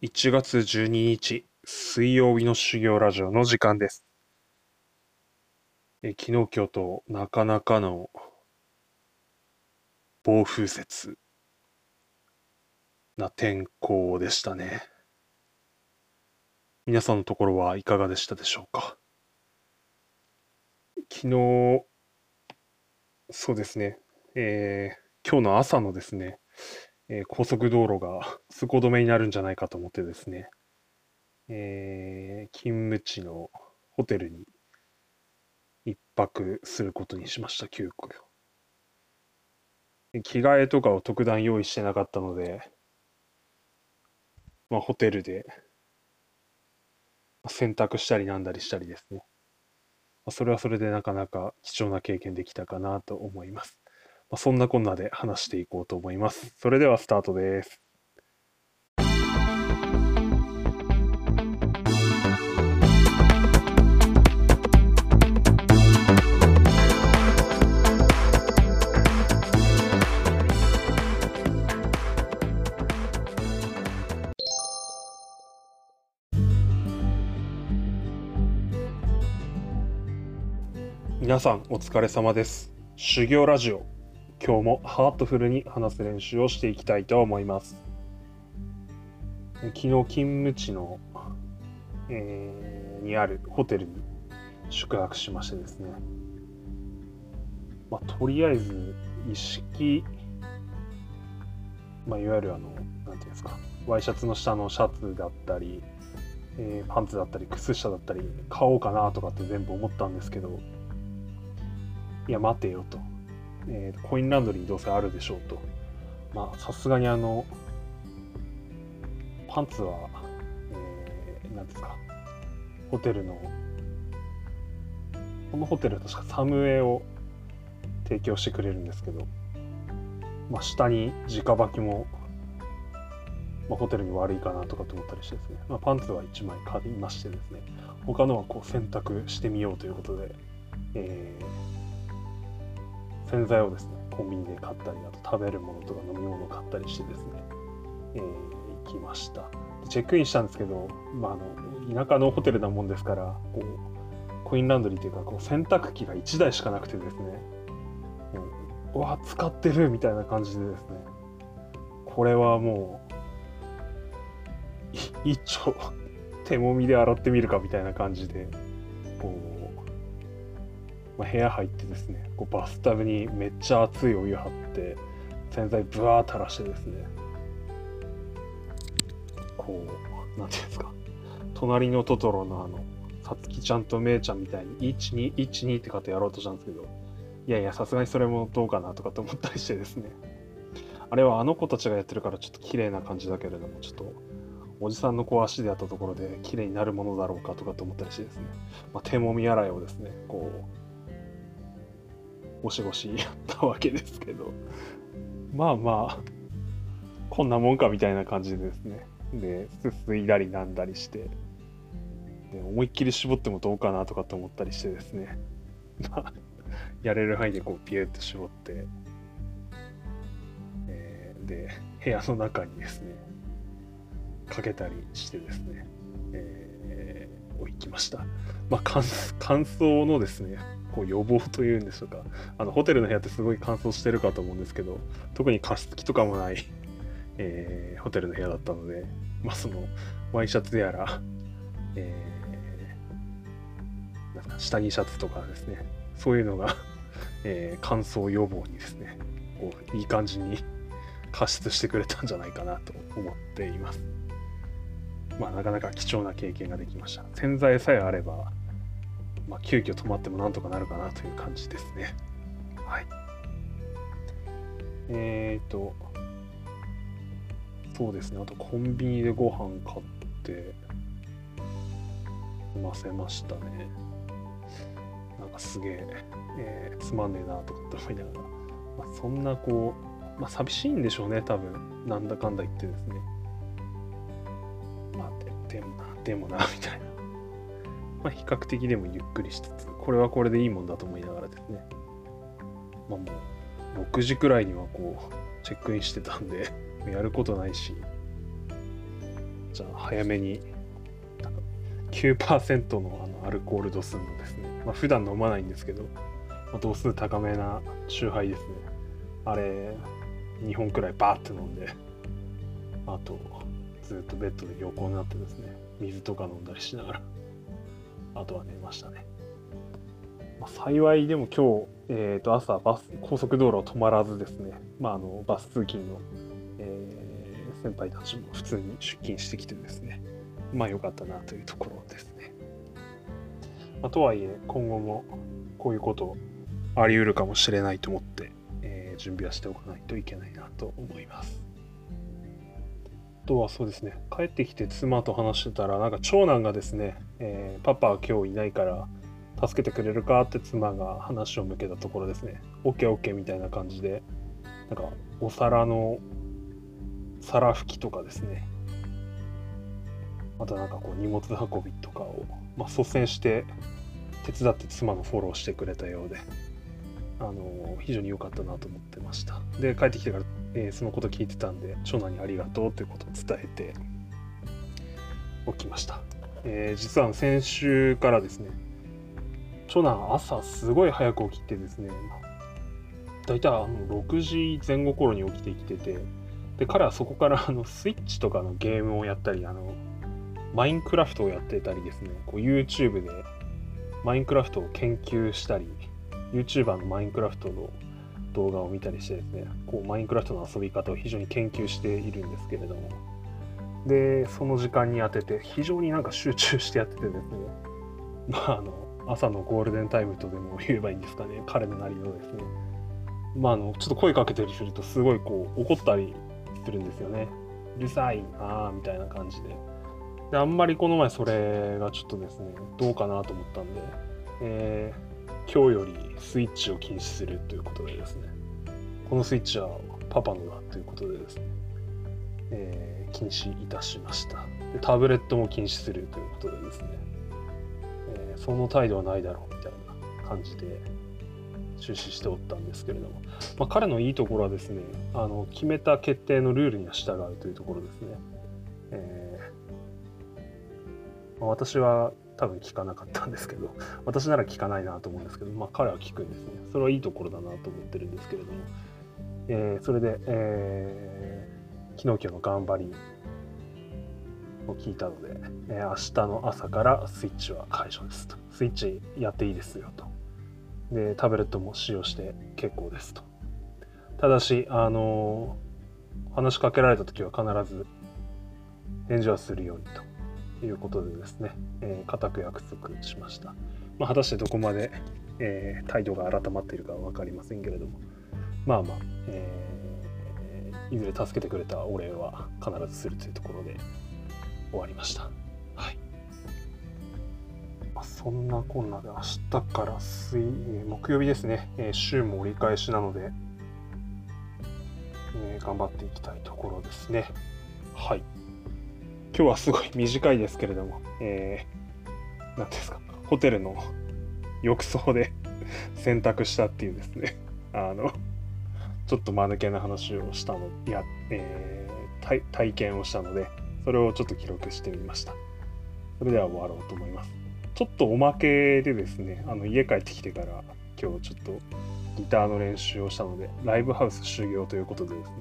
1月12日水曜日の修行ラジオの時間です。え昨日今日となかなかの暴風雪な天候でしたね。皆さんのところはいかがでしたでしょうか？昨日、そうですね、えー、今日の朝のですね、えー、高速道路が 通行止めになるんじゃないかと思ってですね、えー、勤務地のホテルに一泊することにしました、急遽。着替えとかを特段用意してなかったので、まあ、ホテルで洗濯したりなんだりしたりですね。ま、それはそれでなかなか貴重な経験できたかなと思います。まあ、そんなこんなで話していこうと思います。それではスタートです。皆さんお疲れ様です。修行ラジオ今日もハートフルに話す練習をしていきたいと思います。昨日勤務地の、えー、にあるホテルに宿泊しましてですね、まあ、とりあえず一式、まあ、いわゆるあの、なんていうんですか、ワイシャツの下のシャツだったり、えー、パンツだったり靴下だったり買おうかなとかって全部思ったんですけどいや待てよとえー、コインランドリーにどうせあるでしょうと。まあ、さすがにあの、パンツは、えー、なんですか、ホテルの、このホテルは確かサムエを提供してくれるんですけど、まあ、下に直履きも、まあ、ホテルに悪いかなとかと思ったりしてですね、まあ、パンツは1枚買いましてですね、他のはこう選択してみようということで、えー洗剤をですねコンビニで買ったりあと食べるものとか飲み物を買ったりしてですね、えー、行きました。チェックインしたんですけど、まあ、あの田舎のホテルなもんですからこうコインランドリーというかこう洗濯機が1台しかなくてですね、うわ使ってるみたいな感じでですねこれはもう 一丁手もみで洗ってみるかみたいな感じでまあ、部屋入ってですねこうバスタブにめっちゃ熱いお湯張って洗剤ブワー垂らしてですねこう何ていうんですか隣のトトロのあのさつきちゃんとめいちゃんみたいに1212って方やろうとしたんですけどいやいやさすがにそれもどうかなとかって思ったりしてですね。あれはあの子たちがやってるからちょっと綺麗な感じだけれどもちょっとおじさんのこう足でやったところで綺麗になるものだろうかとかって思ったりしてですね、まあ、手もみ洗いをですねこうゴシゴシやったわけですけど、まあまあ、こんなもんかみたいな感じでですね。で、すすいだりなんだりして、で思いっきり絞ってもどうかなとかって思ったりしてですね。ま、やれる範囲でこうピューって絞って、えー、で、部屋の中にですね、かけたりしてですね、えー、行きました。まあ、乾燥のですね、こう予防というんでしょうかあのホテルの部屋ってすごい乾燥してるかと思うんですけど特に加湿器とかもない、えー、ホテルの部屋だったのでまあそのワイシャツやら、えー、なんか下着シャツとかですねそういうのがえー、乾燥予防にですねこういい感じに加湿してくれたんじゃないかなと思っています。まあなかなか貴重な経験ができました。洗剤さえあればまあ、急遽止まってもなんとかなるかなという感じですね。はい。えーと、そうですね。あとコンビニでご飯買って、済ませましたね。なんかすげえ、えー、つまんねえなとかって思いながら、まあ、そんなこう、まあ、寂しいんでしょうね、多分。なんだかんだ言ってですね。まあ、ででもな、でもな、みたいな。まあ、比較的でもゆっくりしつつ、これはこれでいいもんだと思いながらですね。まあもう、6時くらいにはこう、チェックインしてたんで、やることないし、じゃあ早めに9%のあのアルコール度数のですね、まあ、普段飲まないんですけど、まあ、度数高めな酎ハイですね。あれ2本くらいバーって飲んであとずっとベッドで横になってですね水とか飲んだりしながら。あとは寝ましたね、まあ、幸いでも今日、えー、と朝バス高速道路を止まらずですね、まあ、あのバス通勤の、えー、先輩たちも普通に出勤してきてですね。まあ良かったなというところですね、まあ、とはいえ今後もこういうことあり得るかもしれないと思って、えー、準備はしておかないといけないなと思います。とはそうですね。帰ってきて妻と話してたらなんか長男がですね、えー、パパは今日いないから助けてくれるかって妻が話を向けたところですね。OKOK みたいな感じでなんかお皿の皿拭きとかですね。あとなんかこう荷物運びとかを、まあ、率先して手伝って妻のフォローしてくれたようであの非常に良かったなと思ってました。で帰ってきてからえー、そのこと聞いてたんで長男にありがとうということを伝えておきました、えー、実は先週からですね長男朝すごい早く起きてですね大体あの6時前後頃に起きてきててで彼はそこからあのスイッチとかのゲームをやったりあのマインクラフトをやってたりですねこう YouTube でマインクラフトを研究したり YouTuber のマインクラフトの動画を見たりしてですねこうマインクラフトの遊び方を非常に研究しているんですけれども。でその時間に当てて非常になんか集中してやっててですね。まああの朝のゴールデンタイムとでも言えばいいんですかね。彼のなりのですね。まああのちょっと声かけたりするとすごいこう怒ったりするんですよね。うるさいなみたいな感じで。であんまりこの前それがちょっとですねどうかなと思ったんで、えー今日よりスイッチを禁止するということでですね、このスイッチはパパのだということでですね、えー、禁止いたしましたで。タブレットも禁止するということでですね、えー、その態度はないだろうみたいな感じで中止しておったんですけれども、まあ、彼のいいところはですね、あの決めた決定のルールには従うというところですね。えーま、私は多分聞かなかったんですけど 私なら聞かないなと思うんですけど、まあ、彼は聞くんですね。それはいいところだなと思ってるんですけれども、えー、それで、えー、昨日今日の頑張りを聞いたので、えー、明日の朝からスイッチは解除ですと。スイッチやっていいですよと。でタブレットも使用して結構ですと。ただしあの話しかけられた時は必ず返事はするようにと。いうことでですね、えー、固く約束しました。まあ、果たしてどこまで、えー、態度が改まっているかは分かりませんけれども、まあまあ、えー、いずれ助けてくれたお礼は必ずするというところで終わりました。はい。まあ、そんなこんなで明日から水、木曜日ですね、えー、週も折り返しなので、えー、頑張っていきたいところですね。はい。今日はすごい短いですけれども、えー、何ですか、ホテルの浴槽で 洗濯したっていうですね、あの、ちょっと間抜けな話をしたの、いや、えー、体験をしたので、それをちょっと記録してみました。それでは終わろうと思います。ちょっとおまけでですね、あの家帰ってきてから今日ちょっとギターの練習をしたので、ライブハウス修行ということでですね、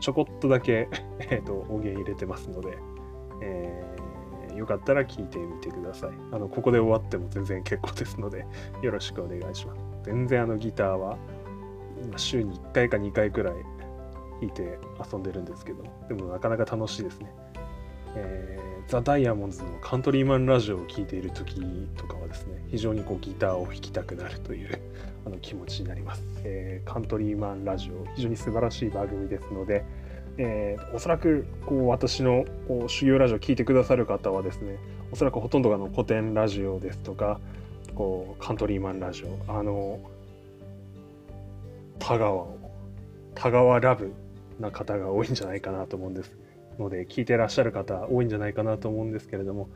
ちょこっとだけ、えーと、音源入れてますので、えー、よかったら聞いてみてください。あのここで終わっても全然結構ですので、よろしくお願いします。全然あのギターは週に1回か2回くらい弾いて遊んでるんですけど、でもなかなか楽しいですね。えー、ザ・ダイヤモンズのカントリーマンラジオを聴いている時とかはですね、非常にこうギターを弾きたくなるという あの気持ちになります、えー、カントリーマンラジオ、非常に素晴らしい番組ですので、えー、おそらくこう私のこう修行ラジオを聴いてくださる方はですねおそらくほとんどがの古典ラジオですとかこうカントリーマンラジオあの田川を田川ラブな方が多いんじゃないかなと思うんです。ので聞いてらっしゃる方多いんじゃないかなと思うんですけれども、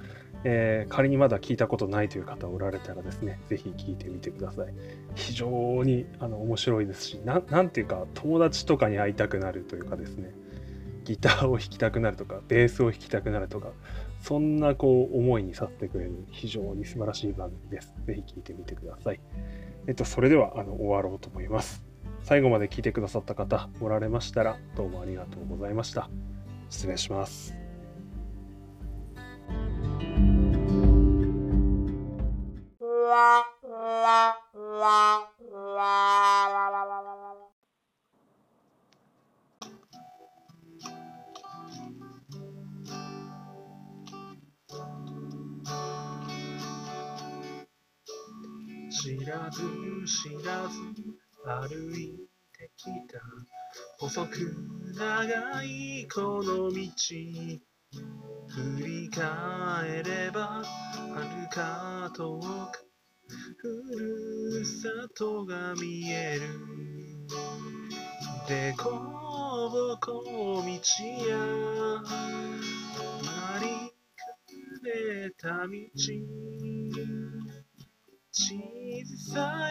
えー、仮にまだ聞いたことないという方おられたらですね是非聞いてみてください。非常にあの面白いですし何ていうか友達とかに会いたくなるというかですねギターを弾きたくなるとかベースを弾きたくなるとかそんなこう思いにさせてくれる非常に素晴らしい番組です。ぜひ聴いてみてください。えっと、それではあの終わろうと思います。最後まで聞いてくださった方おられましたらどうもありがとうございました。失礼します。知らず歩いてきた。細く長いこの道。振り返れば遥か遠くふるさとが見える。でこぼこ道や。回りくれた道。地図さ